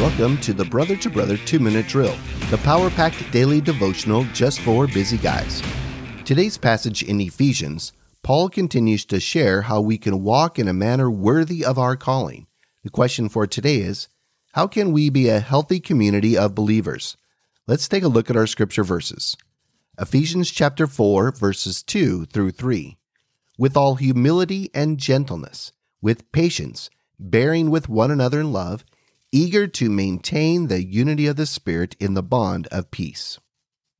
Welcome to the Brother to Brother 2 Minute Drill, the power packed daily devotional just for busy guys. Today's passage in Ephesians, Paul continues to share how we can walk in a manner worthy of our calling. The question for today is How can we be a healthy community of believers? Let's take a look at our scripture verses. Ephesians chapter 4, verses 2 through 3. With all humility and gentleness, with patience, bearing with one another in love, eager to maintain the unity of the Spirit in the bond of peace.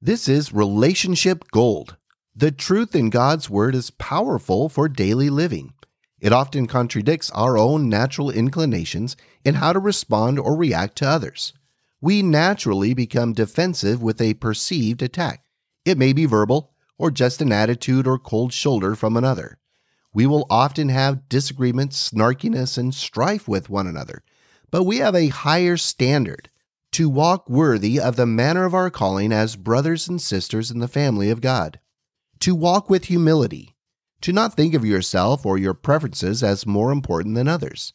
This is relationship gold. The truth in God's Word is powerful for daily living. It often contradicts our own natural inclinations in how to respond or react to others. We naturally become defensive with a perceived attack. It may be verbal, or just an attitude or cold shoulder from another. We will often have disagreements, snarkiness, and strife with one another, but we have a higher standard to walk worthy of the manner of our calling as brothers and sisters in the family of God, to walk with humility, to not think of yourself or your preferences as more important than others.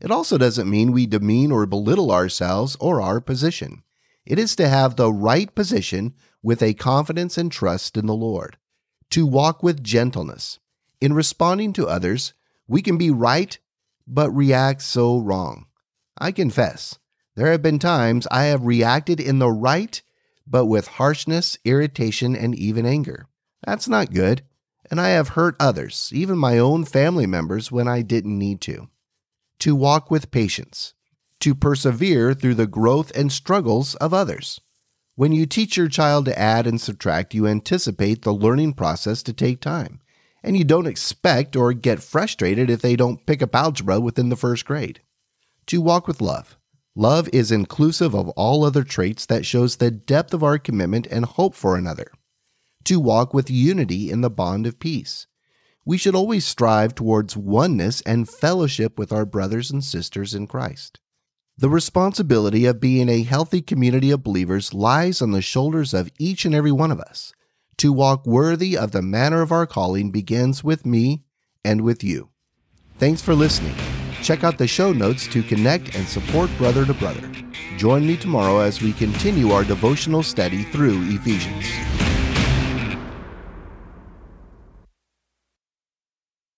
It also doesn't mean we demean or belittle ourselves or our position. It is to have the right position with a confidence and trust in the Lord, to walk with gentleness. In responding to others, we can be right, but react so wrong. I confess, there have been times I have reacted in the right, but with harshness, irritation, and even anger. That's not good, and I have hurt others, even my own family members, when I didn't need to. To walk with patience, to persevere through the growth and struggles of others. When you teach your child to add and subtract, you anticipate the learning process to take time, and you don't expect or get frustrated if they don't pick up algebra within the first grade to walk with love. Love is inclusive of all other traits that shows the depth of our commitment and hope for another. To walk with unity in the bond of peace. We should always strive towards oneness and fellowship with our brothers and sisters in Christ. The responsibility of being a healthy community of believers lies on the shoulders of each and every one of us. To walk worthy of the manner of our calling begins with me and with you. Thanks for listening. Check out the show notes to connect and support Brother to Brother. Join me tomorrow as we continue our devotional study through Ephesians.